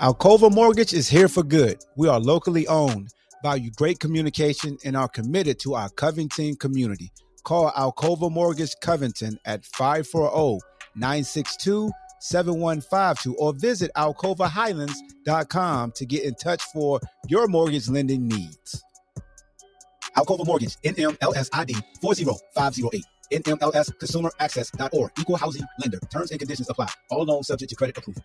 Alcova Mortgage is here for good. We are locally owned, value great communication, and are committed to our Covington community. Call Alcova Mortgage Covington at 540 962 7152 or visit alcovahighlands.com to get in touch for your mortgage lending needs. Alcova Mortgage, NMLSID 40508. NMLS NMLSconsumeraccess.org. Equal housing lender. Terms and conditions apply. All loans subject to credit approval.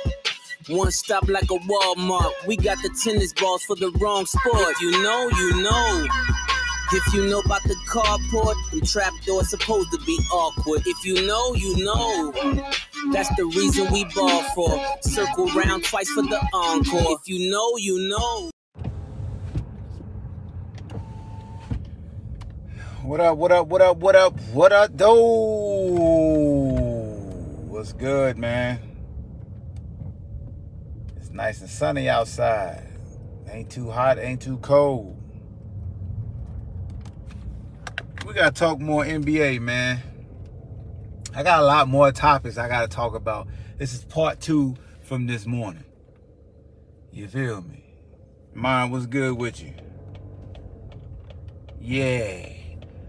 One stop like a Walmart. We got the tennis balls for the wrong sport. If you know, you know. If you know about the carport, the trap doors supposed to be awkward. If you know, you know. That's the reason we ball for. Circle round twice for the encore. If you know, you know. What up, what up, what up, what up, what up, though? What's good, man? It's nice and sunny outside. Ain't too hot, ain't too cold. We gotta talk more NBA, man. I got a lot more topics I gotta talk about. This is part two from this morning. You feel me? Mine was good with you. Yeah.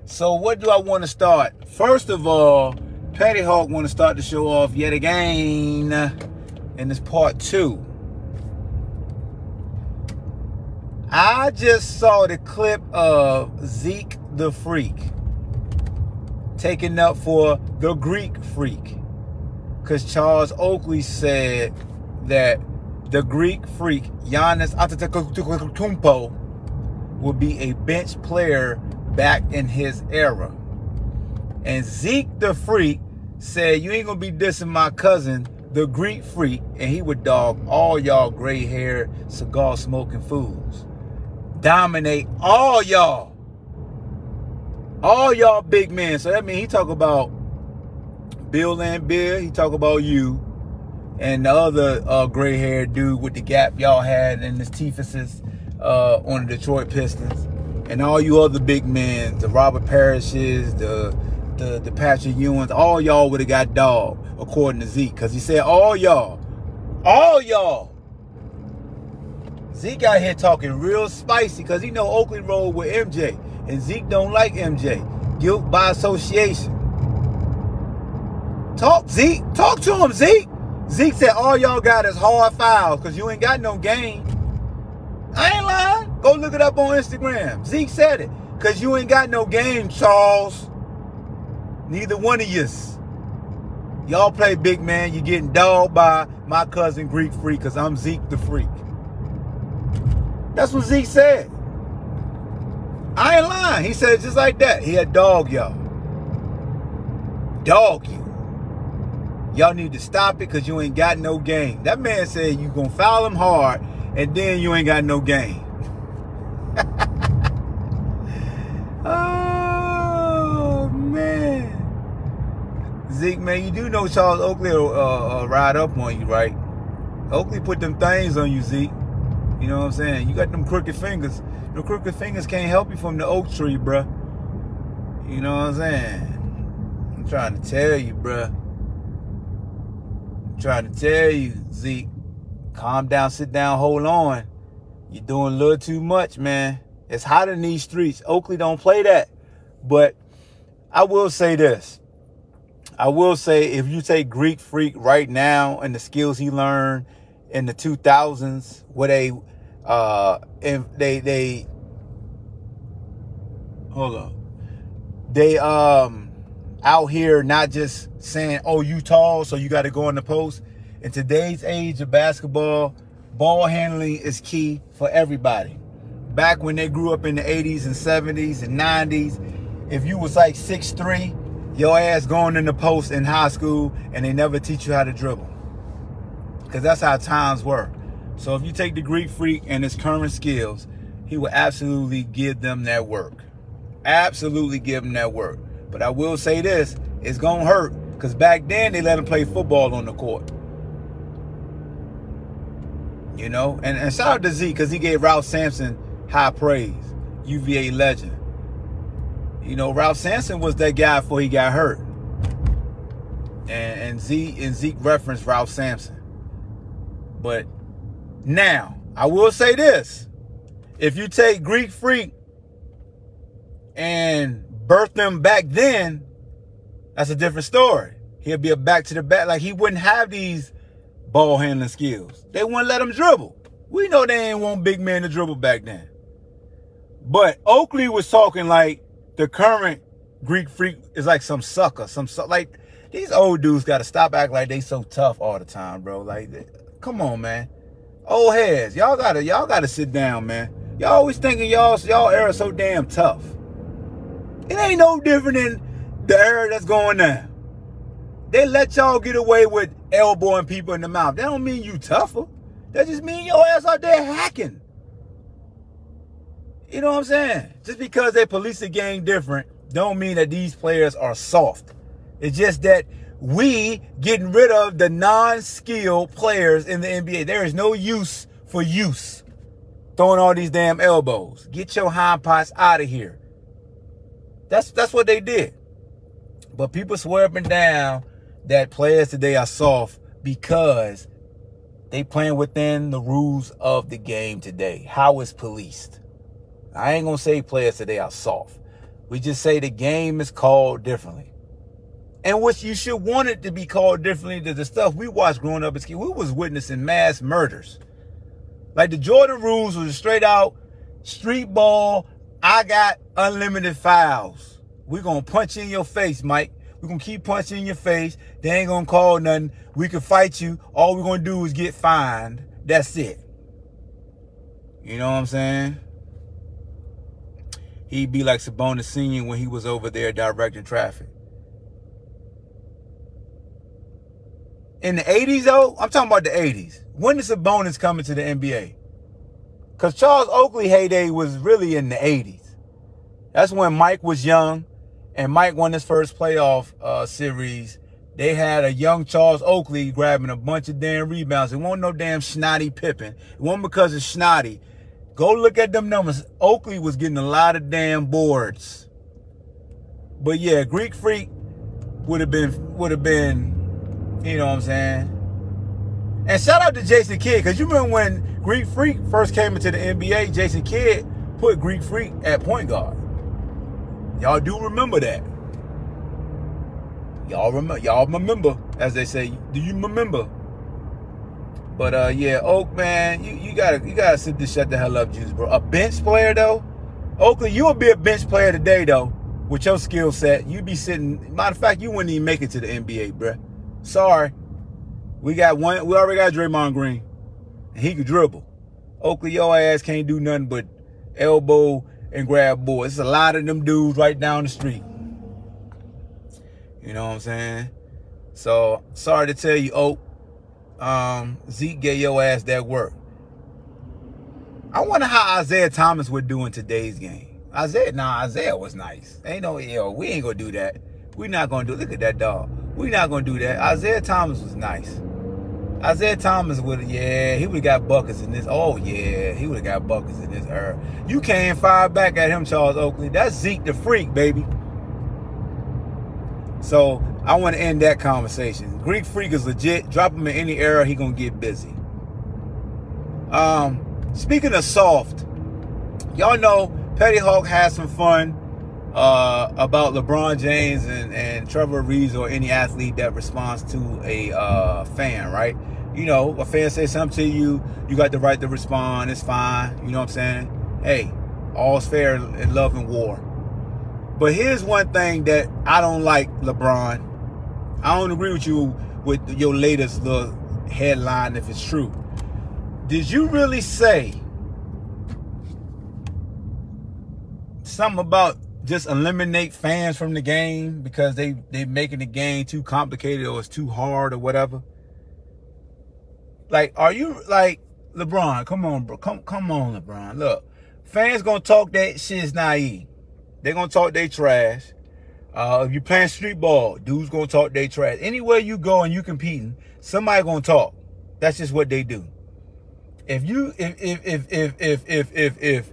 So what do I want to start? First of all, Patty Hawk want to start the show off yet again in this part two. I just saw the clip of Zeke the Freak taking up for the Greek Freak. Because Charles Oakley said that the Greek Freak, Giannis Antetokounmpo, will be a bench player back in his era. And Zeke the Freak said, You ain't gonna be dissing my cousin, the Greek Freak, and he would dog all y'all gray haired, cigar smoking fools. Dominate all y'all. All y'all big men. So that means he talk about Bill and Bill, he talk about you, and the other uh, gray haired dude with the gap y'all had in his teethuses uh, on the Detroit Pistons and all you other big men, the Robert Parishes, the the, the Patrick Ewings, all y'all would have got dog, according to Zeke. Because he said, all y'all, all y'all. Zeke out here talking real spicy because he know Oakley rolled with MJ. And Zeke don't like MJ. Guilt by association. Talk, Zeke. Talk to him, Zeke. Zeke said all y'all got is hard fouls because you ain't got no game. I ain't lying. Go look it up on Instagram. Zeke said it. Because you ain't got no game, Charles. Neither one of yous. Y'all play big man. You're getting dogged by my cousin Greek Freak because I'm Zeke the Freak. That's what Zeke said. I ain't lying. He said just like that. He had dog y'all. Dog you. Y'all need to stop it because you ain't got no game. That man said you gonna foul him hard and then you ain't got no game. oh man, Zeke, man, you do know Charles Oakley will uh, uh, ride up on you, right? Oakley put them things on you, Zeke. You know what I'm saying? You got them crooked fingers. The crooked fingers can't help you from the oak tree, bruh. You know what I'm saying? I'm trying to tell you, bruh. I'm trying to tell you, Zeke. Calm down, sit down, hold on. You're doing a little too much, man. It's hot in these streets. Oakley don't play that. But I will say this. I will say if you take Greek Freak right now and the skills he learned in the 2000s, where they uh if they they hold on. They um out here not just saying, "Oh, you tall, so you got to go in the post." In today's age of basketball, ball handling is key for everybody. Back when they grew up in the 80s and 70s and 90s, if you was like 6'3", your ass going in the post in high school and they never teach you how to dribble. Because that's how times were. So if you take the Greek freak and his current skills, he will absolutely give them that work. Absolutely give them that work. But I will say this, it's gonna hurt. Because back then they let him play football on the court. You know? And, and shout out to Z because he gave Ralph Sampson high praise. UVA legend. You know, Ralph Sampson was that guy before he got hurt. And, and Z and Zeke referenced Ralph Sampson. But now, I will say this. If you take Greek Freak and birth them back then, that's a different story. He'll be a back to the back. Like he wouldn't have these ball handling skills. They wouldn't let him dribble. We know they ain't want big men to dribble back then. But Oakley was talking like the current Greek freak is like some sucker, some su- like these old dudes got to stop acting like they so tough all the time, bro. Like, come on, man. Old heads, y'all gotta y'all gotta sit down, man. Y'all always thinking y'all y'all era so damn tough. It ain't no different than the era that's going now. They let y'all get away with elbowing people in the mouth. That don't mean you tougher. That just mean your ass out there hacking. You know what I'm saying? Just because they police the game different, don't mean that these players are soft. It's just that we getting rid of the non-skilled players in the NBA. There is no use for use. Throwing all these damn elbows. Get your hind parts out of here. That's that's what they did. But people swear up and down that players today are soft because they playing within the rules of the game today. How it's policed. I ain't gonna say players today are soft. We just say the game is called differently. And what you should want it to be called differently to the stuff we watched growing up as kids. We was witnessing mass murders. Like the Jordan rules was straight out street ball. I got unlimited fouls. We're gonna punch in your face, Mike. We're gonna keep punching in your face. They ain't gonna call nothing. We can fight you. All we're gonna do is get fined. That's it. You know what I'm saying? He'd be like Sabonis Sr. when he was over there directing traffic. In the 80s, though, I'm talking about the 80s. When is Sabonis coming to the NBA? Because Charles Oakley heyday was really in the 80s. That's when Mike was young and Mike won his first playoff uh, series. They had a young Charles Oakley grabbing a bunch of damn rebounds. It wasn't no damn snotty Pippen. It wasn't because of snotty. Go look at them numbers. Oakley was getting a lot of damn boards. But yeah, Greek Freak would have been would have been, you know what I'm saying? And shout out to Jason Kidd, because you remember when Greek Freak first came into the NBA, Jason Kidd put Greek Freak at point guard. Y'all do remember that. Y'all remember y'all remember, as they say. Do you remember? But uh yeah, Oak man, you, you gotta you gotta sit this shut the hell up, juice, bro. A bench player though? Oakley, you would be a bench player today though, with your skill set. You'd be sitting matter of fact, you wouldn't even make it to the NBA, bro. Sorry. We got one we already got Draymond Green. And he could dribble. Oakley, your ass can't do nothing but elbow and grab boys. It's a lot of them dudes right down the street. You know what I'm saying? So sorry to tell you, Oak. Um, Zeke gave your ass that work. I wonder how Isaiah Thomas would do in today's game. Isaiah, nah, Isaiah was nice. Ain't no, yo, we ain't gonna do that. we not gonna do. Look at that dog. We not gonna do that. Isaiah Thomas was nice. Isaiah Thomas would, yeah, he would have got buckets in this. Oh yeah, he would have got buckets in this era. You can't fire back at him, Charles Oakley. That's Zeke the freak, baby. So I want to end that conversation. Greek freak is legit. Drop him in any era, he gonna get busy. Um, speaking of soft, y'all know Petty Hawk had some fun uh, about LeBron James and, and Trevor Reeves or any athlete that responds to a uh, fan, right? You know, a fan says something to you, you got the right to respond. It's fine. You know what I'm saying? Hey, all's fair in love and war. But here's one thing that I don't like, LeBron. I don't agree with you with your latest little headline if it's true. Did you really say something about just eliminate fans from the game because they they making the game too complicated or it's too hard or whatever. Like, are you like LeBron? Come on, bro. Come come on, LeBron. Look, fans gonna talk that shit's naive. They gonna talk they trash. Uh, if you playing street ball, dudes gonna talk they trash. Anywhere you go and you competing, somebody gonna talk. That's just what they do. If you if if if if if if if, if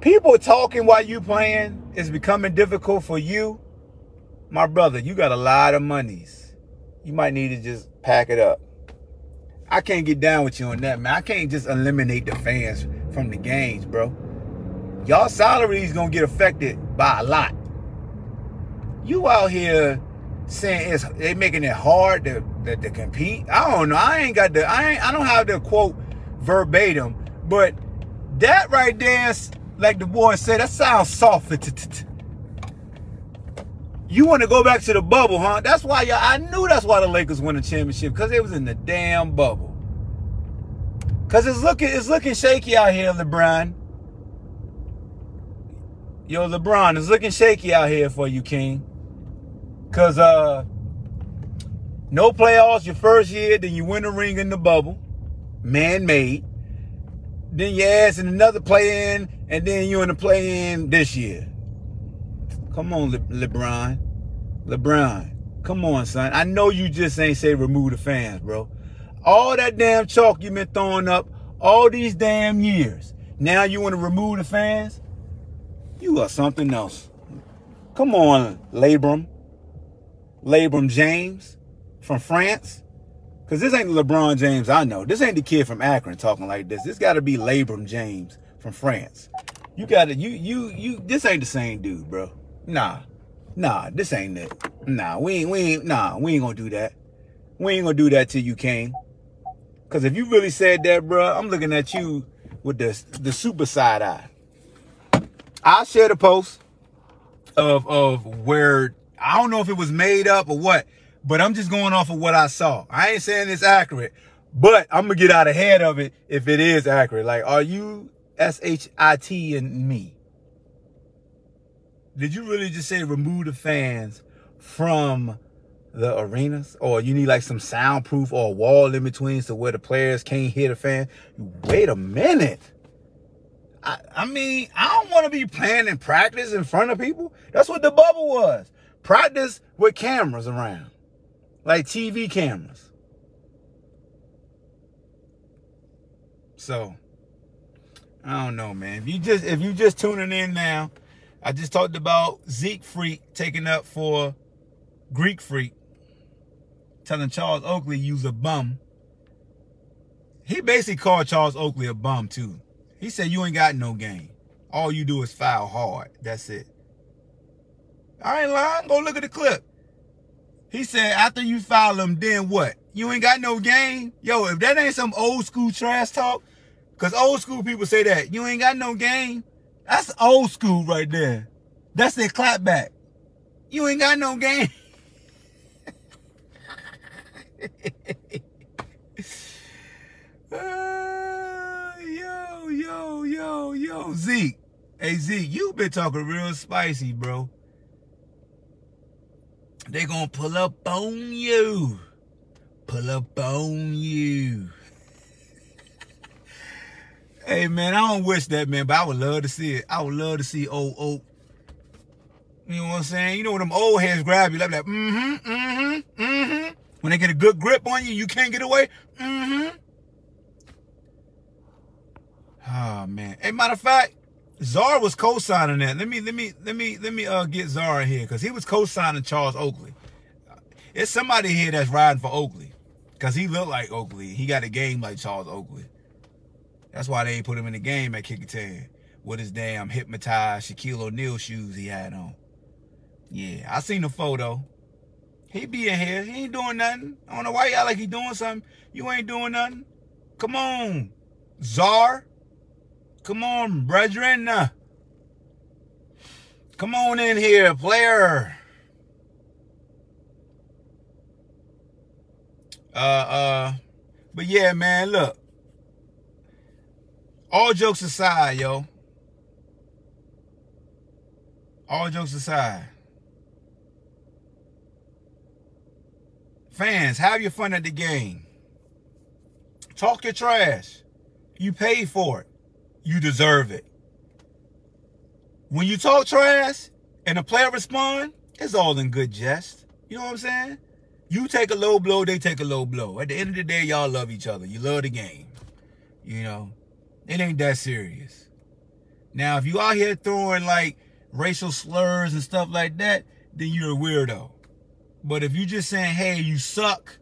people talking while you playing is becoming difficult for you, my brother, you got a lot of monies. You might need to just pack it up. I can't get down with you on that, man. I can't just eliminate the fans from the games, bro. Y'all salaries gonna get affected by a lot. You out here saying it's they making it hard to, to, to compete. I don't know. I ain't got the I ain't I don't have the quote verbatim, but that right there, like the boy said, that sounds soft. You want to go back to the bubble, huh? That's why y'all, I knew that's why the Lakers won the championship because it was in the damn bubble. Cause it's looking it's looking shaky out here, LeBron. Yo, LeBron, it's looking shaky out here for you, King. Cause uh no playoffs your first year, then you win a ring in the bubble, man-made. Then you ass in another play-in, and then you in the play-in this year. Come on, Le- LeBron. LeBron. Come on, son. I know you just ain't say remove the fans, bro. All that damn chalk you been throwing up all these damn years. Now you want to remove the fans? You are something else. Come on, Labrum. Labrum James from France. Because this ain't LeBron James I know. This ain't the kid from Akron talking like this. This got to be Labrum James from France. You got to, you, you, you, this ain't the same dude, bro. Nah. Nah, this ain't it. Nah, we ain't, we ain't, nah, we ain't gonna do that. We ain't gonna do that till you came. Cause if you really said that, bro, I'm looking at you with the, the super side eye. I'll share the post of, of where, I don't know if it was made up or what, but I'm just going off of what I saw. I ain't saying it's accurate, but I'm gonna get out ahead of it if it is accurate. Like, are you S-H-I-T and me? did you really just say remove the fans from the arenas? Or you need like some soundproof or a wall in between so where the players can't hear the fan? Wait a minute. I, I mean i don't want to be playing in practice in front of people. That's what the bubble was. Practice with cameras around. Like tv cameras. So i don't know man if you just if you just tuning in now I just talked about Zeke Freak taking up for Greek Freak, telling Charles Oakley you's a bum. He basically called Charles Oakley a bum too. He said you ain't got no game. All you do is foul hard. That's it. I ain't lying. Go look at the clip. He said after you foul him, then what? You ain't got no game? Yo, if that ain't some old school trash talk, because old school people say that, you ain't got no game. That's old school right there. That's their clap back. You ain't got no game. uh, yo, yo, yo, yo. Zeke. Hey, Zeke, you been talking real spicy, bro. They gonna pull up on you. Pull up on you. Hey man, I don't wish that man, but I would love to see it. I would love to see old oak. You know what I'm saying? You know when them old heads grab you, like, that, mm-hmm, mm-hmm, mm-hmm. When they get a good grip on you, you can't get away. Mm-hmm. Oh man. Hey, matter of fact, Czar was co-signing that. Let me let me let me let me uh get Czar here because he was co-signing Charles Oakley. It's somebody here that's riding for Oakley because he looked like Oakley. He got a game like Charles Oakley. That's why they put him in the game at kick 10 with his damn hypnotized Shaquille O'Neal shoes he had on. Yeah, I seen the photo. He be in here. He ain't doing nothing. I don't know why y'all like he doing something. You ain't doing nothing. Come on, Czar. Come on, brethren. Come on in here, player. Uh, uh, but yeah, man, look all jokes aside, yo. All jokes aside. Fans, have your fun at the game. Talk your trash. You paid for it. You deserve it. When you talk trash and a player respond, it's all in good jest. You know what I'm saying? You take a low blow, they take a low blow. At the end of the day, y'all love each other. You love the game. You know, it ain't that serious. Now, if you out here throwing like racial slurs and stuff like that, then you're a weirdo. But if you just saying, hey, you suck,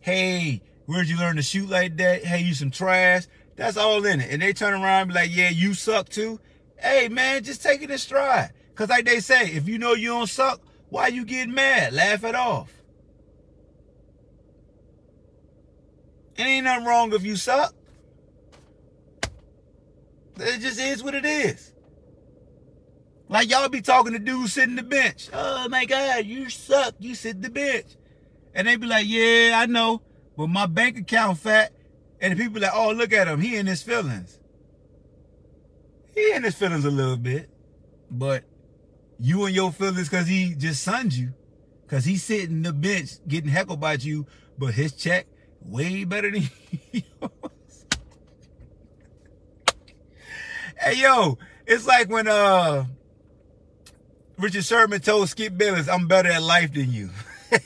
hey, where'd you learn to shoot like that? Hey, you some trash. That's all in it. And they turn around be like, yeah, you suck too. Hey, man, just take it in stride. Because like they say, if you know you don't suck, why you getting mad? Laugh it off. It ain't nothing wrong if you suck. It just is what it is. Like y'all be talking to dudes sitting the bench. Oh my God, you suck. You sit the bench. And they be like, yeah, I know. But my bank account fat. And the people like, oh, look at him. He in his feelings. He in his feelings a little bit. But you in your feelings because he just sunned you. Because he's sitting the bench getting heckled by you. But his check way better than yours. Hey, yo, it's like when uh Richard Sherman told Skip Bayless, I'm better at life than you.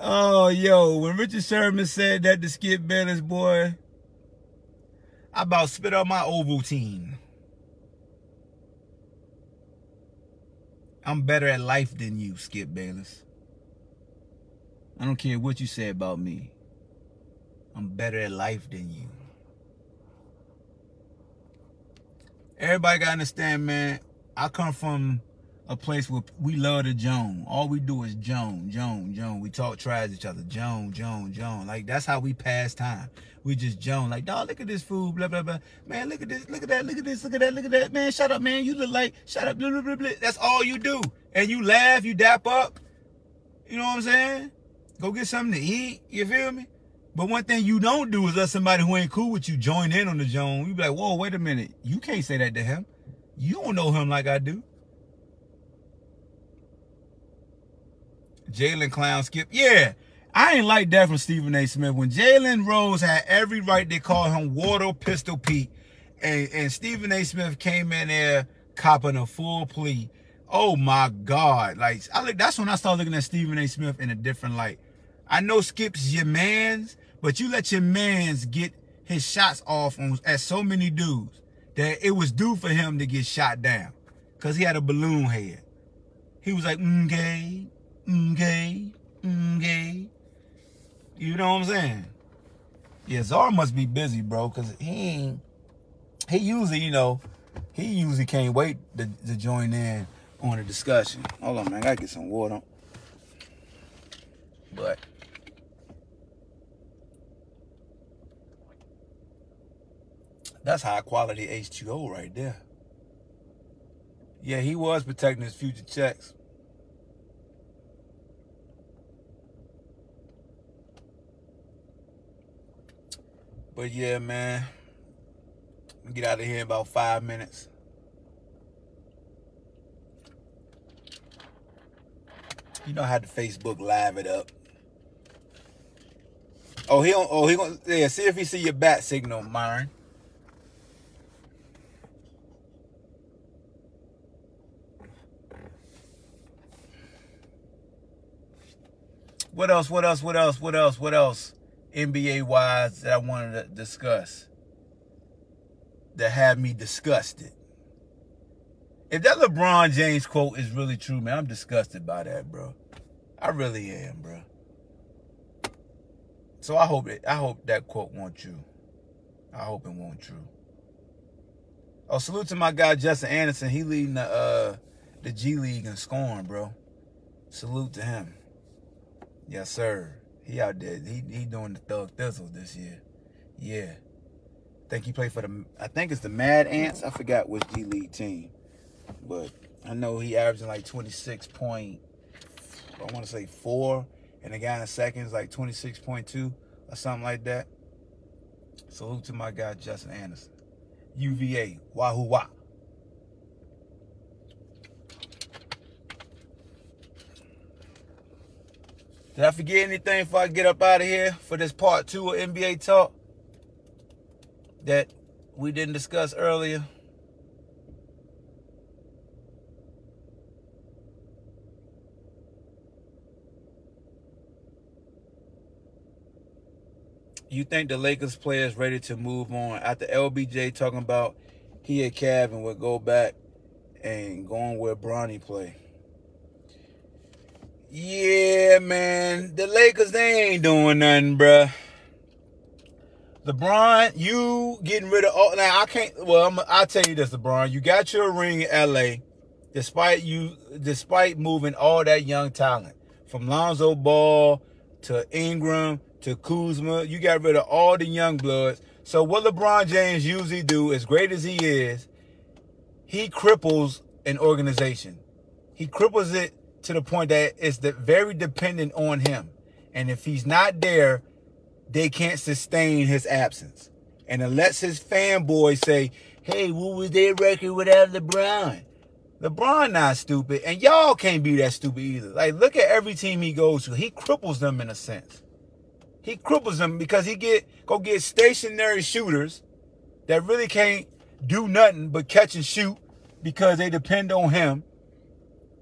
oh, yo, when Richard Sherman said that to Skip Bayless, boy, I about spit out my Ovaltine. I'm better at life than you, Skip Bayless. I don't care what you say about me. I'm better at life than you. Everybody gotta understand, man. I come from a place where we love the Joan. All we do is Joan, Joan, Joan. We talk trash each other. Joan, Joan, Joan. Like that's how we pass time. We just Joan. Like, dog, look at this food, blah, blah, blah. Man, look at this, look at that, look at this, look at that, look at that. Man, shut up, man. You look like, shut up, blah, blah, blah, blah. That's all you do. And you laugh, you dap up. You know what I'm saying? Go get something to eat. You feel me? But one thing you don't do is let somebody who ain't cool with you join in on the Joan. You be like, whoa, wait a minute. You can't say that to him. You don't know him like I do. Jalen Clown Skip. Yeah, I ain't like that from Stephen A. Smith. When Jalen Rose had every right to call him Water Pistol Pete, and, and Stephen A. Smith came in there copping a full plea. Oh my God. Like, I look, that's when I started looking at Stephen A. Smith in a different light. I know Skip's your man's, but you let your man's get his shots off on at so many dudes that it was due for him to get shot down. Cause he had a balloon head. He was like, mm, okay, okay, mm, okay. Mm, you know what I'm saying? Yeah, Czar must be busy, bro, cause he ain't, he usually, you know, he usually can't wait to, to join in on a discussion. Hold on, man, I gotta get some water. But That's high quality H2O right there. Yeah, he was protecting his future checks. But yeah, man. Get out of here in about five minutes. You know how to Facebook live it up. Oh, he don't, oh he gonna yeah. See if he see your bat signal, Myron. What else? What else? What else? What else? What else? NBA wise that I wanted to discuss that had me disgusted. If that LeBron James quote is really true, man, I'm disgusted by that, bro. I really am, bro. So I hope it. I hope that quote won't true. I hope it won't true. Oh, salute to my guy Justin Anderson. He leading the uh, the G League in scoring, bro. Salute to him. Yes, sir. He out there. He he doing the thug thizzle this year. Yeah. I think he played for the I think it's the Mad Ants. I forgot which D League team. But I know he averaging like 26 point I want to say four. And the guy in the second is like 26.2 or something like that. Salute to my guy Justin Anderson. UVA. Wahoo wah. Did I forget anything before I get up out of here for this part two of NBA talk that we didn't discuss earlier? You think the Lakers players ready to move on after LBJ talking about he and Kevin would go back and going where Bronny play? Yeah, man. The Lakers, they ain't doing nothing, bruh. LeBron, you getting rid of all now I can't well I'm, I'll tell you this, LeBron. You got your ring in LA despite you despite moving all that young talent from Lonzo Ball to Ingram to Kuzma. You got rid of all the young bloods. So what LeBron James usually do, as great as he is, he cripples an organization. He cripples it to the point that it's the, very dependent on him. And if he's not there, they can't sustain his absence. And it lets his fanboys say, hey, what was their record without LeBron? LeBron not stupid, and y'all can't be that stupid either. Like, look at every team he goes to. He cripples them in a sense. He cripples them because he get go get stationary shooters that really can't do nothing but catch and shoot because they depend on him.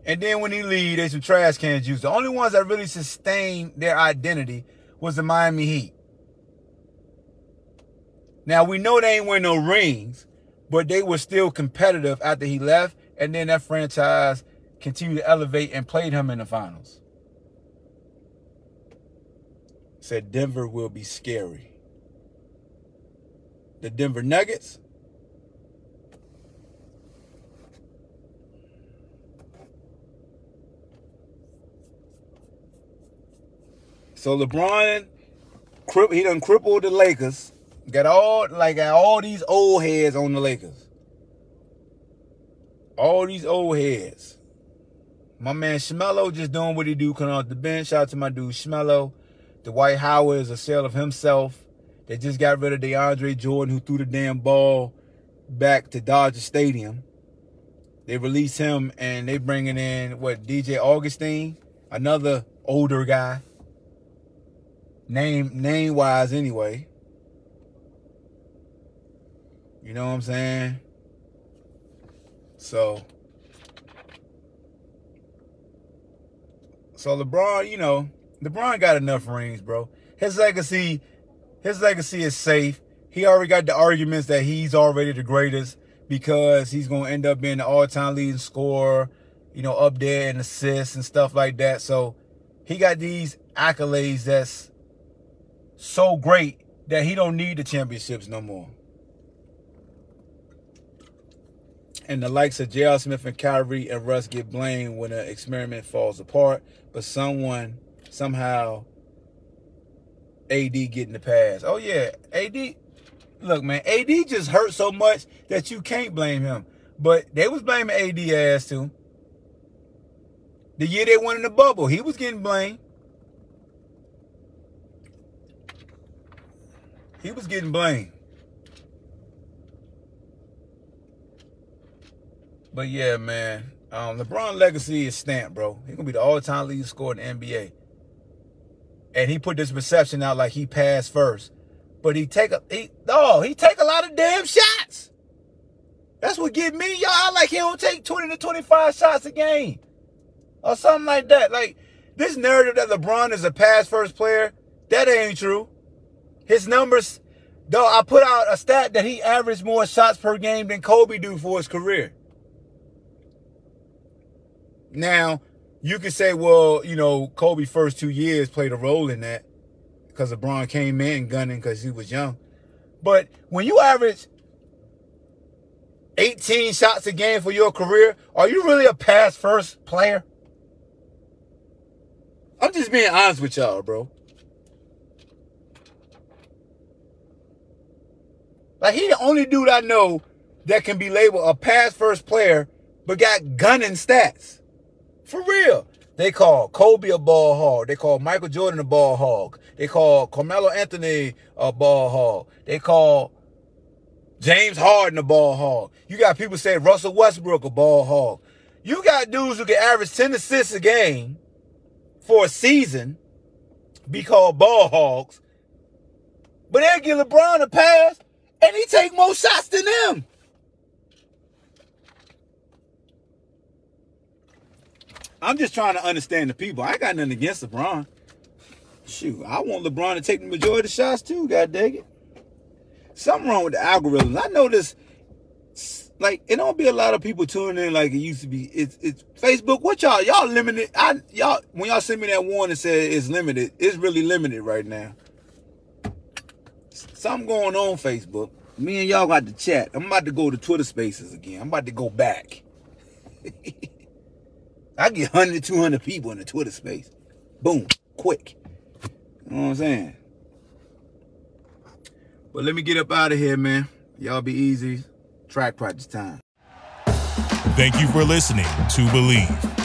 And then when he leave, they some trash cans use. The only ones that really sustained their identity was the Miami Heat. Now we know they ain't win no rings, but they were still competitive after he left, and then that franchise continued to elevate and played him in the finals. Said Denver will be scary. The Denver Nuggets. So LeBron, he done crippled the Lakers. Got all like all these old heads on the Lakers. All these old heads. My man Shmelo just doing what he do, coming off the bench. Shout out to my dude Shmelo. Dwight Howard is a sale of himself. They just got rid of DeAndre Jordan, who threw the damn ball back to Dodger Stadium. They release him and they bringing in what DJ Augustin, another older guy. Name name wise anyway. You know what I'm saying? So So LeBron, you know, LeBron got enough rings, bro. His legacy, his legacy is safe. He already got the arguments that he's already the greatest because he's gonna end up being the all-time leading scorer, you know, up there in assists and stuff like that. So he got these accolades that's so great that he don't need the championships no more. And the likes of J.R. Smith and Kyrie and Russ get blamed when an experiment falls apart, but someone somehow AD getting the pass. Oh yeah, AD. Look, man, AD just hurt so much that you can't blame him. But they was blaming AD ass too. The year they won in the bubble, he was getting blamed. He was getting blamed. But yeah, man. Um, LeBron legacy is stamped, bro. He's gonna be the all-time leading scorer in the NBA. And he put this reception out like he passed first. But he take a he oh, he take a lot of damn shots. That's what get me, y'all. I like he don't take 20 to 25 shots a game. Or something like that. Like this narrative that LeBron is a pass first player, that ain't true. His numbers, though I put out a stat that he averaged more shots per game than Kobe do for his career. Now, you can say, well, you know, Kobe first two years played a role in that because LeBron came in gunning because he was young. But when you average 18 shots a game for your career, are you really a pass first player? I'm just being honest with y'all, bro. Like he the only dude I know that can be labeled a pass first player, but got gunning stats. For real. They call Kobe a ball hog. They call Michael Jordan a ball hog. They call Carmelo Anthony a ball hog. They call James Harden a ball hog. You got people saying Russell Westbrook a ball hog. You got dudes who can average 10 assists a game for a season be called ball hogs, but they'll give LeBron a pass and he take more shots than them. I'm just trying to understand the people. I got nothing against LeBron. Shoot, I want LeBron to take the majority of the shots too, god dang it. Something wrong with the algorithms. I notice like it don't be a lot of people tuning in like it used to be. It's it's Facebook. What y'all y'all limited? I y'all when y'all send me that warning said it's limited. It's really limited right now. Something going on Facebook. Me and y'all got to chat. I'm about to go to Twitter Spaces again. I'm about to go back. I get 100, 200 people in the Twitter space. Boom, quick. You know what I'm saying? But let me get up out of here, man. Y'all be easy. Track practice time. Thank you for listening to Bleav.